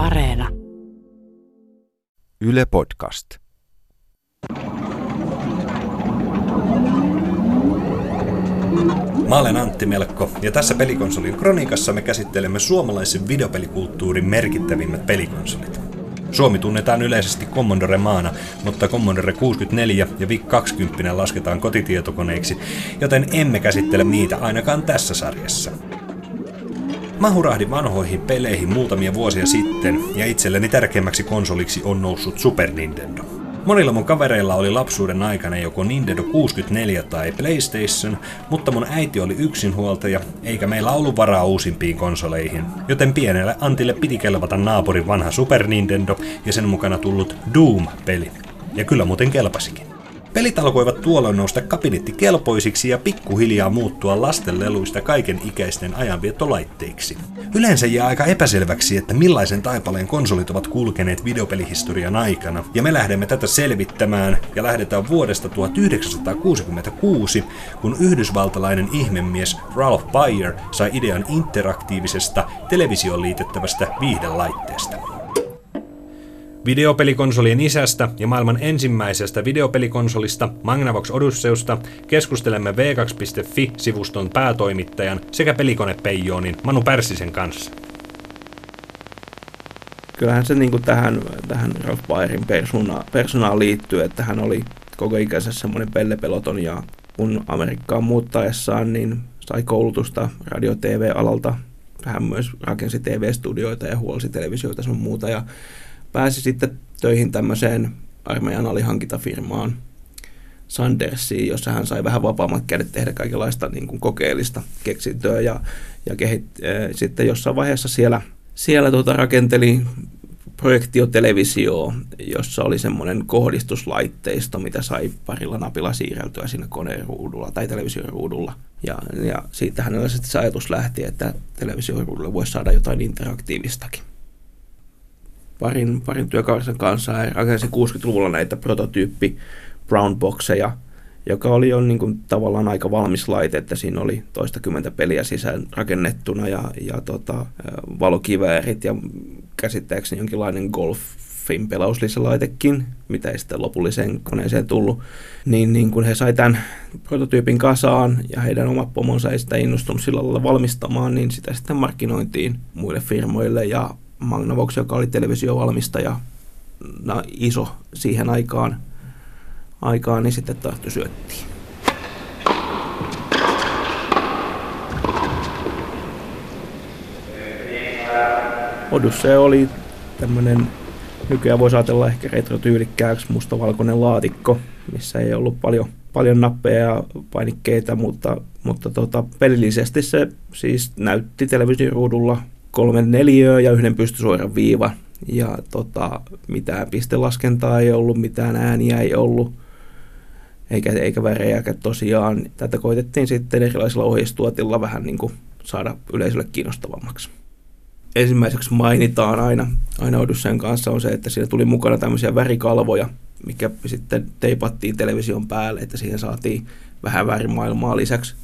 Areena. Yle Podcast. Mä olen Antti Melkko ja tässä pelikonsolin kronikassa me käsittelemme suomalaisen videopelikulttuurin merkittävimmät pelikonsolit. Suomi tunnetaan yleisesti Commodore-maana, mutta Commodore 64 ja VIC 20 lasketaan kotitietokoneiksi, joten emme käsittele niitä ainakaan tässä sarjassa. Mä hurahdin vanhoihin peleihin muutamia vuosia sitten, ja itselleni tärkeimmäksi konsoliksi on noussut Super Nintendo. Monilla mun kavereilla oli lapsuuden aikana joko Nintendo 64 tai PlayStation, mutta mun äiti oli yksinhuoltaja, eikä meillä ollut varaa uusimpiin konsoleihin. Joten pienelle Antille piti kelvata naapurin vanha Super Nintendo ja sen mukana tullut Doom-peli. Ja kyllä muuten kelpasikin. Pelit alkoivat tuolloin nousta kabinettikelpoisiksi ja pikkuhiljaa muuttua lastenleluista kaiken ikäisten ajanviettolaitteiksi. Yleensä jää aika epäselväksi, että millaisen taipaleen konsolit ovat kulkeneet videopelihistorian aikana, ja me lähdemme tätä selvittämään ja lähdetään vuodesta 1966, kun yhdysvaltalainen ihmemies Ralph Baer sai idean interaktiivisesta televisioon liitettävästä viihdelaitteesta. Videopelikonsolien isästä ja maailman ensimmäisestä videopelikonsolista Magnavox Odysseusta keskustelemme v2.fi-sivuston päätoimittajan sekä pelikonepeijoonin Manu Pärssisen kanssa. Kyllähän se niin tähän, tähän Ralph Baerin persona, personaan liittyy, että hän oli koko ikänsä semmoinen pellepeloton ja kun Amerikkaan muuttaessaan niin sai koulutusta radio-tv-alalta. Hän myös rakensi TV-studioita ja huolsi televisioita sun muuta ja pääsi sitten töihin tämmöiseen armeijan alihankintafirmaan Sandersiin, jossa hän sai vähän vapaammat kädet tehdä kaikenlaista niin kuin kokeellista keksintöä ja, ja kehit, äh, sitten jossain vaiheessa siellä, siellä tuota rakenteli projektiotelevisio, jossa oli semmoinen kohdistuslaitteisto, mitä sai parilla napilla siirreltyä siinä koneen ruudulla tai televisioruudulla. Ja, ja siitä hänellä sitten se ajatus lähti, että televisioruudulle voisi saada jotain interaktiivistakin parin, parin työkaverisen kanssa ja rakensi 60-luvulla näitä prototyyppi brown boxeja, joka oli jo niin kuin tavallaan aika valmis laite, että siinä oli toistakymmentä peliä sisään rakennettuna ja, ja tota, valokiväärit ja käsittääkseni jonkinlainen golfin pelauslisälaitekin, mitä ei sitten lopulliseen koneeseen tullut, niin, niin kun he sai tämän prototyypin kasaan ja heidän oma pomonsa ei sitä innostunut sillä lailla valmistamaan, niin sitä sitten markkinointiin muille firmoille ja Magnavox, joka oli televisiovalmistaja, no, iso siihen aikaan, aikaan niin sitten tahto syöttiin. Odyssey oli tämmöinen, nykyään voisi ajatella ehkä retrotyylikkääksi mustavalkoinen laatikko, missä ei ollut paljon, paljon nappeja ja painikkeita, mutta, mutta tota, pelillisesti se siis näytti televisioruudulla kolme neliöä ja yhden pystysuoran viiva. Ja tota, mitään pistelaskentaa ei ollut, mitään ääniä ei ollut, eikä, eikä värejäkään tosiaan. Tätä koitettiin sitten erilaisilla ohjeistuotilla vähän niin kuin saada yleisölle kiinnostavammaksi. Ensimmäiseksi mainitaan aina, aina Odysseyn kanssa on se, että siinä tuli mukana tämmöisiä värikalvoja, mikä sitten teipattiin television päälle, että siihen saatiin vähän värimaailmaa lisäksi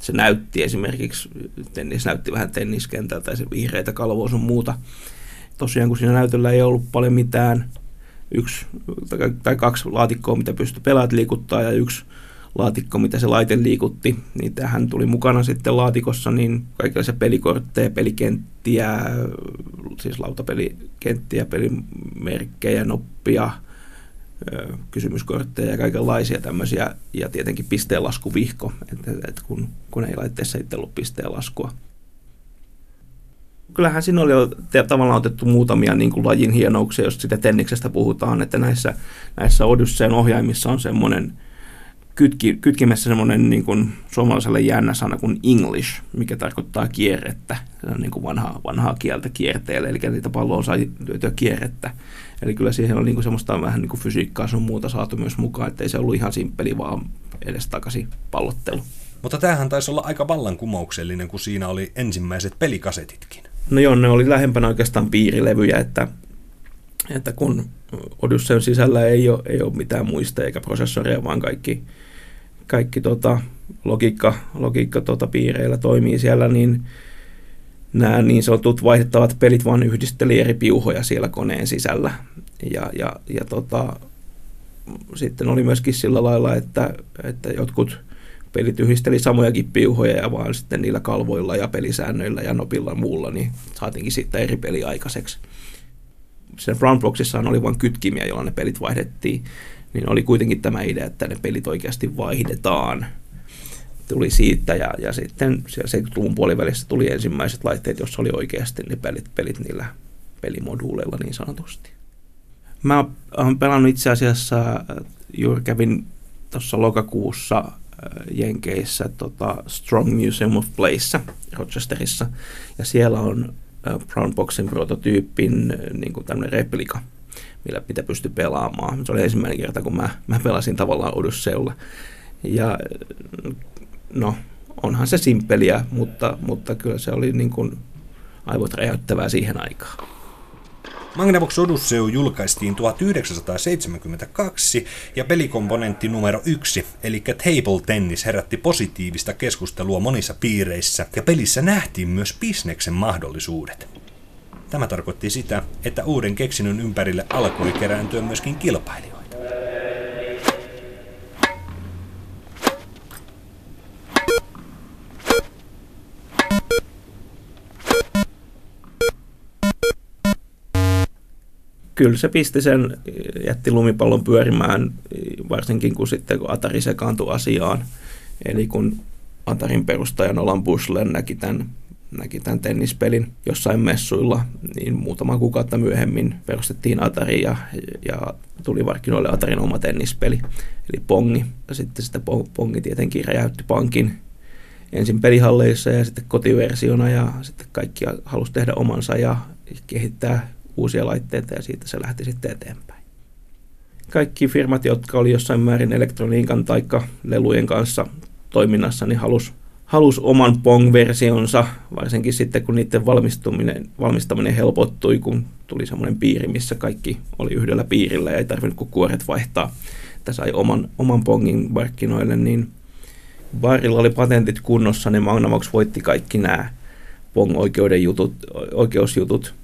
se näytti esimerkiksi, tennis näytti vähän tenniskentältä ja se vihreitä kalvoa sun muuta. Tosiaan kun siinä näytöllä ei ollut paljon mitään, yksi tai kaksi laatikkoa, mitä pystyi pelaat liikuttaa ja yksi laatikko, mitä se laite liikutti, niin tähän tuli mukana sitten laatikossa niin kaikenlaisia pelikortteja, pelikenttiä, siis lautapelikenttiä, pelimerkkejä, noppia, kysymyskortteja ja kaikenlaisia tämmöisiä, ja tietenkin pisteenlaskuvihko, että, että kun, kun ei laitteessa itse ollut pisteenlaskua. Kyllähän siinä oli tavallaan otettu muutamia niin kuin lajin hienouksia, jos sitä Tenniksestä puhutaan, että näissä, näissä Odysseen ohjaimissa on semmoinen kytki, kytkimessä semmoinen niin kuin suomalaiselle jännä sana kuin English, mikä tarkoittaa kierrettä. Se on niin kuin vanhaa, vanhaa kieltä kierteelle, eli niitä palloa saa löytyä kierrettä. Eli kyllä siihen on niin semmoista vähän niin kuin fysiikkaa sun muuta saatu myös mukaan, että ei se ollut ihan simppeli, vaan edestakaisin pallottelu. Mutta tämähän taisi olla aika vallankumouksellinen, kun siinä oli ensimmäiset pelikasetitkin. No joo, ne oli lähempänä oikeastaan piirilevyjä, että, että kun Odysseyn sisällä ei ole, ei ole mitään muista eikä prosessoria, vaan kaikki, kaikki tota, logiikka, logiikka tota, piireillä toimii siellä, niin nämä niin sanotut vaihdettavat pelit vaan yhdisteli eri piuhoja siellä koneen sisällä. Ja, ja, ja tota, sitten oli myöskin sillä lailla, että, että jotkut pelit yhdisteli samojakin piuhoja ja vaan sitten niillä kalvoilla ja pelisäännöillä ja nopilla muulla, niin saatiinkin sitten eri peli aikaiseksi. Sen Frontboxissahan oli vain kytkimiä, joilla ne pelit vaihdettiin, niin oli kuitenkin tämä idea, että ne pelit oikeasti vaihdetaan. Tuli siitä ja, ja sitten siellä 70-luvun puolivälissä tuli ensimmäiset laitteet, joissa oli oikeasti ne pelit, pelit niillä pelimoduuleilla niin sanotusti. Mä oon pelannut itse asiassa, juuri kävin tuossa lokakuussa Jenkeissä tota Strong Museum of Place Rochesterissa, ja siellä on Brown Boxin prototyyppin niin tämmöinen replika, millä mitä pystyi pelaamaan. Se oli ensimmäinen kerta, kun mä, mä pelasin tavallaan Odysseulla. Ja no, onhan se simpeliä, mutta, mutta kyllä se oli niin kuin aivot räjäyttävää siihen aikaan. Magnavox Odysseu julkaistiin 1972 ja pelikomponentti numero yksi, eli Table Tennis, herätti positiivista keskustelua monissa piireissä ja pelissä nähtiin myös bisneksen mahdollisuudet. Tämä tarkoitti sitä, että uuden keksinnön ympärille alkoi kerääntyä myöskin kilpailijoita. Kyllä se pisti sen, jätti lumipallon pyörimään, varsinkin kun sitten kun Atari sekaantui asiaan. Eli kun Atarin perustaja Nolan Bushle näki tämän, näki tämän tennispelin jossain messuilla, niin muutama kuukautta myöhemmin perustettiin Atari ja, ja tuli markkinoille Atarin oma tennispeli, eli Pongi. Ja sitten sitä Pongi tietenkin räjäytti pankin ensin pelihalleissa ja sitten kotiversiona ja sitten kaikki halusi tehdä omansa ja kehittää uusia laitteita ja siitä se lähti sitten eteenpäin. Kaikki firmat, jotka oli jossain määrin elektroniikan tai lelujen kanssa toiminnassa, niin halusi halus oman Pong-versionsa, varsinkin sitten kun niiden valmistuminen, valmistaminen helpottui, kun tuli semmoinen piiri, missä kaikki oli yhdellä piirillä ja ei tarvinnut kuin kuoret vaihtaa, että sai oman, oman Pongin markkinoille, niin Barilla oli patentit kunnossa, niin Magnavox voitti kaikki nämä Pong-oikeuden jutut, oikeusjutut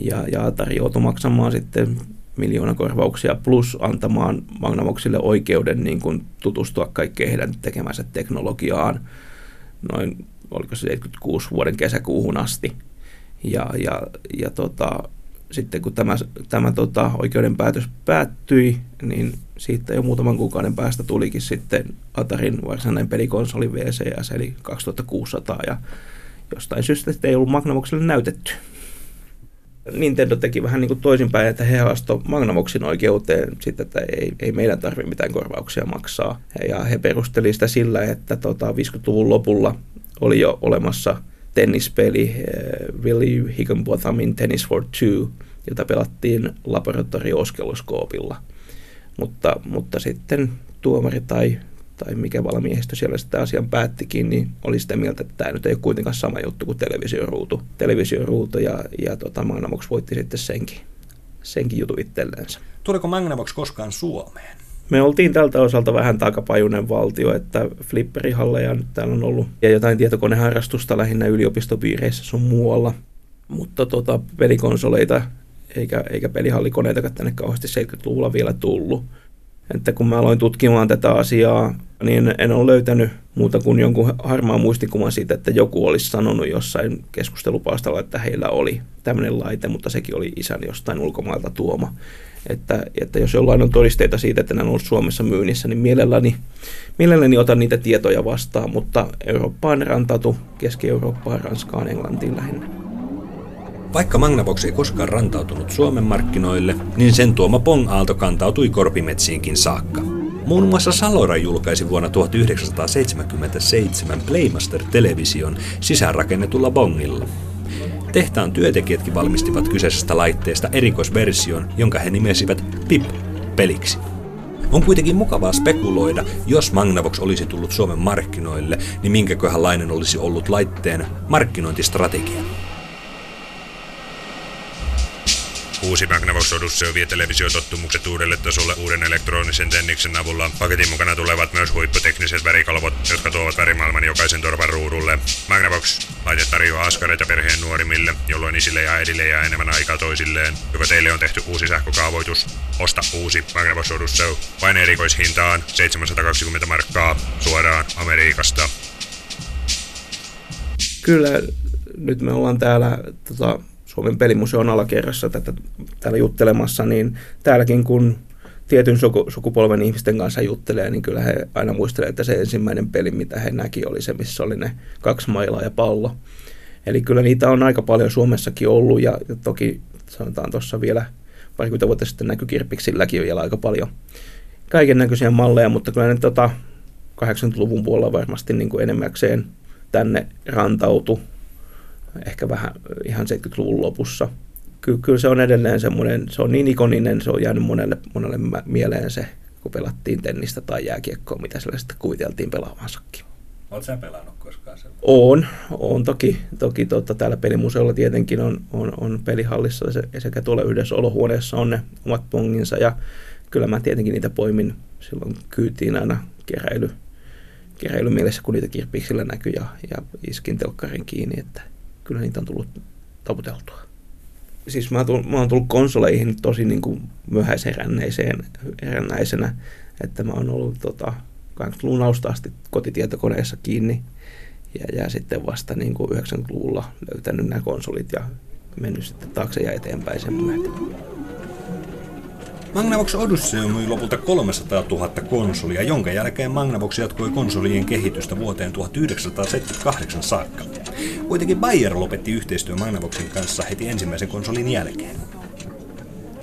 ja, ja joutui maksamaan sitten miljoonakorvauksia plus antamaan Magnavoxille oikeuden niin kuin tutustua kaikkeen heidän tekemänsä teknologiaan noin, oliko se 76 vuoden kesäkuuhun asti. Ja, ja, ja tota, sitten kun tämä, tämä tota, oikeuden päätös päättyi, niin siitä jo muutaman kuukauden päästä tulikin sitten Atarin varsinainen pelikonsoli VCS, eli 2600, ja jostain syystä ei ollut Magnavoxille näytetty. Nintendo teki vähän niin kuin toisinpäin, että he haasto Magnavoxin oikeuteen sitten, että ei, ei meidän tarvitse mitään korvauksia maksaa. Ja he perusteli sitä sillä, että tota, 50-luvun lopulla oli jo olemassa tennispeli äh, Willie Higginbothamin Tennis for Two, jota pelattiin laboratoriooskeloskoopilla. Mutta, mutta sitten tuomari tai tai mikä valmiehistö siellä sitten asian päättikin, niin oli sitä mieltä, että tämä nyt ei ole kuitenkaan sama juttu kuin televisioruutu. Televisioruutu ja, ja tota, Magnavox voitti sitten senkin, senkin jutun itselleensä. Tuliko Magnavox koskaan Suomeen? Me oltiin tältä osalta vähän takapajunen valtio, että flipperihalleja nyt täällä on ollut ja jotain tietokoneharrastusta lähinnä yliopistopiireissä sun muualla. Mutta tota, pelikonsoleita eikä, eikä pelihallikoneita tänne kauheasti 70-luvulla vielä tullut. Että kun mä aloin tutkimaan tätä asiaa niin en ole löytänyt muuta kuin jonkun harmaan muistikuvan siitä, että joku olisi sanonut jossain keskustelupalstalla, että heillä oli tämmöinen laite, mutta sekin oli isän jostain ulkomailta tuoma. Että, että jos jollain on todisteita siitä, että nämä on ollut Suomessa myynnissä, niin mielelläni, mielelläni otan niitä tietoja vastaan, mutta Eurooppaan rantautu, Keski-Eurooppaan, Ranskaan, Englantiin lähinnä. Vaikka Magnavox ei koskaan rantautunut Suomen markkinoille, niin sen tuoma Pong-aalto kantautui korpimetsiinkin saakka. Muun muassa Salora julkaisi vuonna 1977 Playmaster-television sisäänrakennetulla bongilla. Tehtaan työntekijätkin valmistivat kyseisestä laitteesta erikoisversion, jonka he nimesivät PIP-peliksi. On kuitenkin mukavaa spekuloida, jos Magnavox olisi tullut Suomen markkinoille, niin minkäköhänlainen olisi ollut laitteen markkinointistrategia. Uusi Magnavox Odyssey vie televisiotottumukset uudelle tasolle uuden elektronisen tenniksen avulla. Paketin mukana tulevat myös huipputekniset värikalvot, jotka tuovat värimaailman jokaisen torpan ruudulle. Magnavox laite tarjoaa askareita perheen nuorimmille, jolloin isille ja äidille jää enemmän aikaa toisilleen. Joko teille on tehty uusi sähkökaavoitus, osta uusi Magnavox Odyssey vain erikoishintaan 720 markkaa suoraan Amerikasta. Kyllä nyt me ollaan täällä tota, Suomen pelimuseon alakerrassa tätä, täällä juttelemassa, niin täälläkin kun tietyn sukupolven ihmisten kanssa juttelee, niin kyllä he aina muistelee, että se ensimmäinen peli, mitä he näki, oli se, missä oli ne kaksi mailaa ja pallo. Eli kyllä niitä on aika paljon Suomessakin ollut ja, ja toki sanotaan tuossa vielä parikymmentä vuotta sitten näkykirpiksilläkin vielä aika paljon kaiken näköisiä malleja, mutta kyllä ne tota, 80-luvun puolella varmasti niin kuin enemmäkseen tänne rantautu ehkä vähän ihan 70-luvun lopussa. Ky- kyllä se on edelleen semmoinen, se on niin ikoninen, se on jäänyt monelle, monelle mieleen se, kun pelattiin tennistä tai jääkiekkoa, mitä sillä sitten kuviteltiin pelaavansakin. Oletko sä pelannut koskaan sen? On, on toki. toki totta, täällä pelimuseolla tietenkin on, on, on pelihallissa sekä tuolla yhdessä olohuoneessa on ne omat ponginsa ja kyllä mä tietenkin niitä poimin silloin kyytiin aina keräily, keräilymielessä, kun niitä kirpiksillä näkyi ja, ja iskin telkkarin kiinni, että kyllä niitä on tullut taputeltua. Siis mä tullut, mä oon tullut konsoleihin tosi niin kuin myöhäiserännäisenä, että mä oon ollut tota, 80-luvun alusta asti kotitietokoneessa kiinni ja, ja sitten vasta niin kuin 90-luvulla löytänyt nämä konsolit ja mennyt sitten taakse ja eteenpäin sen myötä. Magnavox Odyssey myi lopulta 300 000 konsolia, jonka jälkeen Magnavox jatkoi konsolien kehitystä vuoteen 1978 saakka. Kuitenkin Bayer lopetti yhteistyö Magnavoxin kanssa heti ensimmäisen konsolin jälkeen.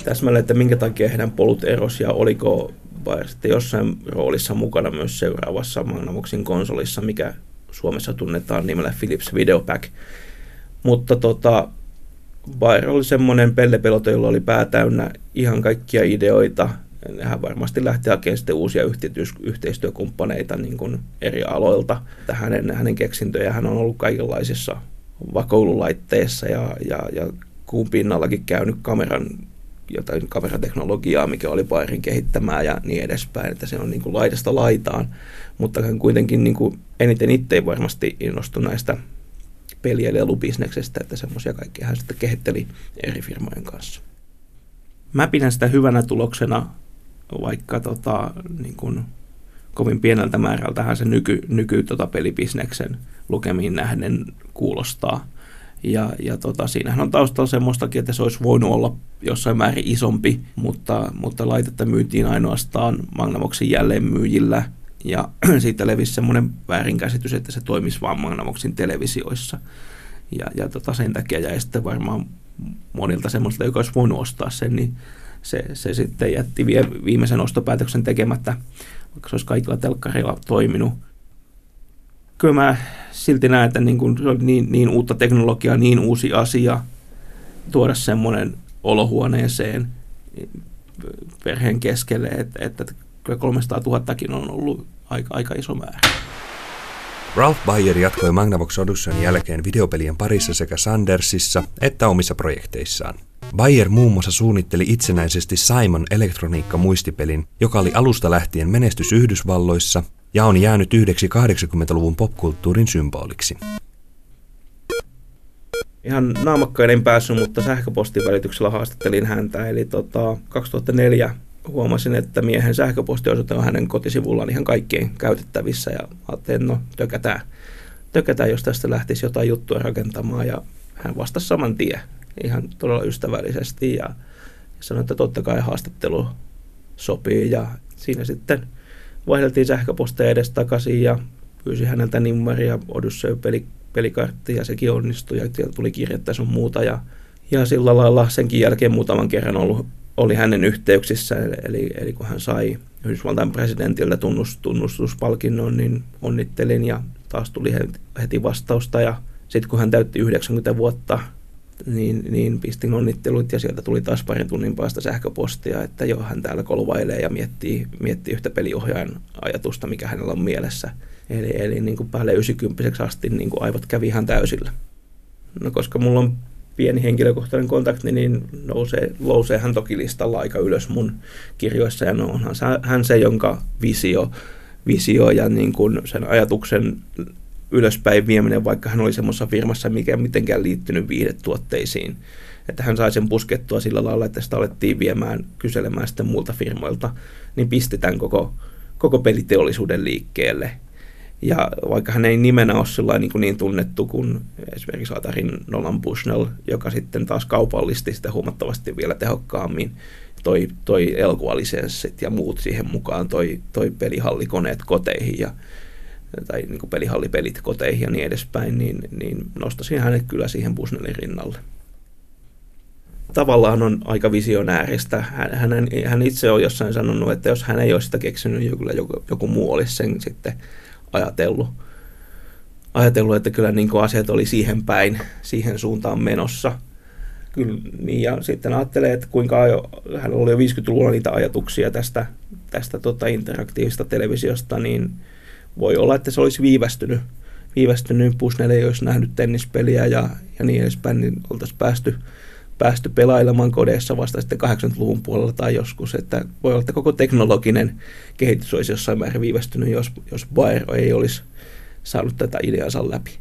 Täsmälleen, että minkä takia heidän polut eros ja oliko Bayer sitten jossain roolissa mukana myös seuraavassa Magnavoxin konsolissa, mikä Suomessa tunnetaan nimellä Philips Videopack. Mutta tota, Bayer oli semmoinen pellepelote, jolla oli pää täynnä ihan kaikkia ideoita. Hän varmasti lähti hakemaan sitten uusia yhteistyökumppaneita niin kuin eri aloilta. Hänen, hänen keksintöjä hän on ollut kaikenlaisissa vakoilulaitteissa ja, ja, ja kuun pinnallakin käynyt kameran jotain kamerateknologiaa, mikä oli Bayerin kehittämää ja niin edespäin, että se on niin kuin laidasta laitaan, mutta hän kuitenkin niin kuin eniten itse varmasti innostui näistä pelielelubisneksestä, että semmoisia kaikkia hän sitten kehitteli eri firmojen kanssa. Mä pidän sitä hyvänä tuloksena, vaikka tota, niin kuin kovin pieneltä määrältähän se nyky, nyky tota pelibisneksen lukemiin nähden kuulostaa. Ja, ja tota, siinähän on taustalla semmoistakin, että se olisi voinut olla jossain määrin isompi, mutta, mutta laitetta myytiin ainoastaan Magnavoxin jälleenmyyjillä – ja siitä levisi semmoinen väärinkäsitys, että se toimisi vaan Magnavoxin televisioissa. Ja, ja tota, sen takia jäi sitten varmaan monilta semmoista, joka olisi voinut ostaa sen, niin se, se sitten jätti vie, viimeisen ostopäätöksen tekemättä, vaikka se olisi kaikilla telkkareilla toiminut. Kyllä mä silti näen, että niin kun se oli niin, niin uutta teknologiaa, niin uusi asia, tuoda semmoinen olohuoneeseen perheen keskelle, että, että kyllä 300 000 on ollut aika, aika iso määrä. Ralph Bayer jatkoi Magnavox Odysseyn jälkeen videopelien parissa sekä Sandersissa että omissa projekteissaan. Bayer muun muassa suunnitteli itsenäisesti Simon elektroniikka-muistipelin, joka oli alusta lähtien menestys Yhdysvalloissa ja on jäänyt yhdeksi 80-luvun popkulttuurin symboliksi. Ihan naamakkain en päässyt, mutta sähköpostin välityksellä haastattelin häntä. Eli tota, 2004 huomasin, että miehen sähköpostiosoite on hänen kotisivullaan ihan kaikkien käytettävissä ja ajattelin, no tökätään, tökätään, jos tästä lähtisi jotain juttua rakentamaan ja hän vastasi saman tien ihan todella ystävällisesti ja sanoi, että totta kai haastattelu sopii ja siinä sitten vaihdeltiin sähköposteja edes takaisin ja pyysi häneltä nimmaria Odyssey-peli, pelikartti ja sekin onnistui ja tuli kirjettä sun muuta ja, ja sillä lailla senkin jälkeen muutaman kerran ollut oli hänen yhteyksissä, eli, eli kun hän sai Yhdysvaltain presidentiltä tunnust, tunnustuspalkinnon, niin onnittelin ja taas tuli heti vastausta ja sitten kun hän täytti 90 vuotta, niin, niin pistin onnittelut ja sieltä tuli taas parin tunnin päästä sähköpostia, että joo, hän täällä kolvailee ja miettii, miettii yhtä peliohjaajan ajatusta, mikä hänellä on mielessä. Eli, eli niin kuin päälle 90 asti niin kuin aivot kävi ihan täysillä. No koska mulla on pieni henkilökohtainen kontakti, niin nousee, nousee hän toki listalla aika ylös mun kirjoissa, ja no onhan hän se, jonka visio, visio ja niin kuin sen ajatuksen ylöspäin vieminen, vaikka hän oli semmoisessa firmassa, mikä ei mitenkään liittynyt viihdetuotteisiin. Että hän sai sen puskettua sillä lailla, että sitä alettiin viemään, kyselemään sitten muilta firmoilta, niin pistetään koko, koko peliteollisuuden liikkeelle. Ja vaikka hän ei nimenä ole niin, kuin niin tunnettu kuin esimerkiksi Atarin Nolan Bushnell, joka sitten taas kaupallisti sitä huomattavasti vielä tehokkaammin, toi, toi elokuvalisenssit ja muut siihen mukaan, toi, toi pelihallikoneet koteihin ja tai niin kuin pelihallipelit koteihin ja niin edespäin, niin, niin nostaisin hänet kyllä siihen Busnellin rinnalle. Tavallaan on aika visionääristä. Hän, hän, hän itse on jossain sanonut, että jos hän ei olisi sitä keksinyt, niin kyllä joku, joku muu olisi sen sitten ajatellut. Ajatellut, että kyllä niin kuin asiat oli siihen päin, siihen suuntaan menossa. Kyllä, niin ja sitten ajattelee, että kuinka jo, hän oli jo 50-luvulla niitä ajatuksia tästä, tästä tota interaktiivista televisiosta, niin – voi olla, että se olisi viivästynyt, viivästynyt Pusnelle ei olisi nähnyt tennispeliä ja, ja niin edespäin, niin oltaisiin päästy, päästy pelailemaan kodeissa vasta sitten 80-luvun puolella tai joskus, että voi olla, että koko teknologinen kehitys olisi jossain määrin viivästynyt, jos, jos Bayer ei olisi saanut tätä ideansa läpi.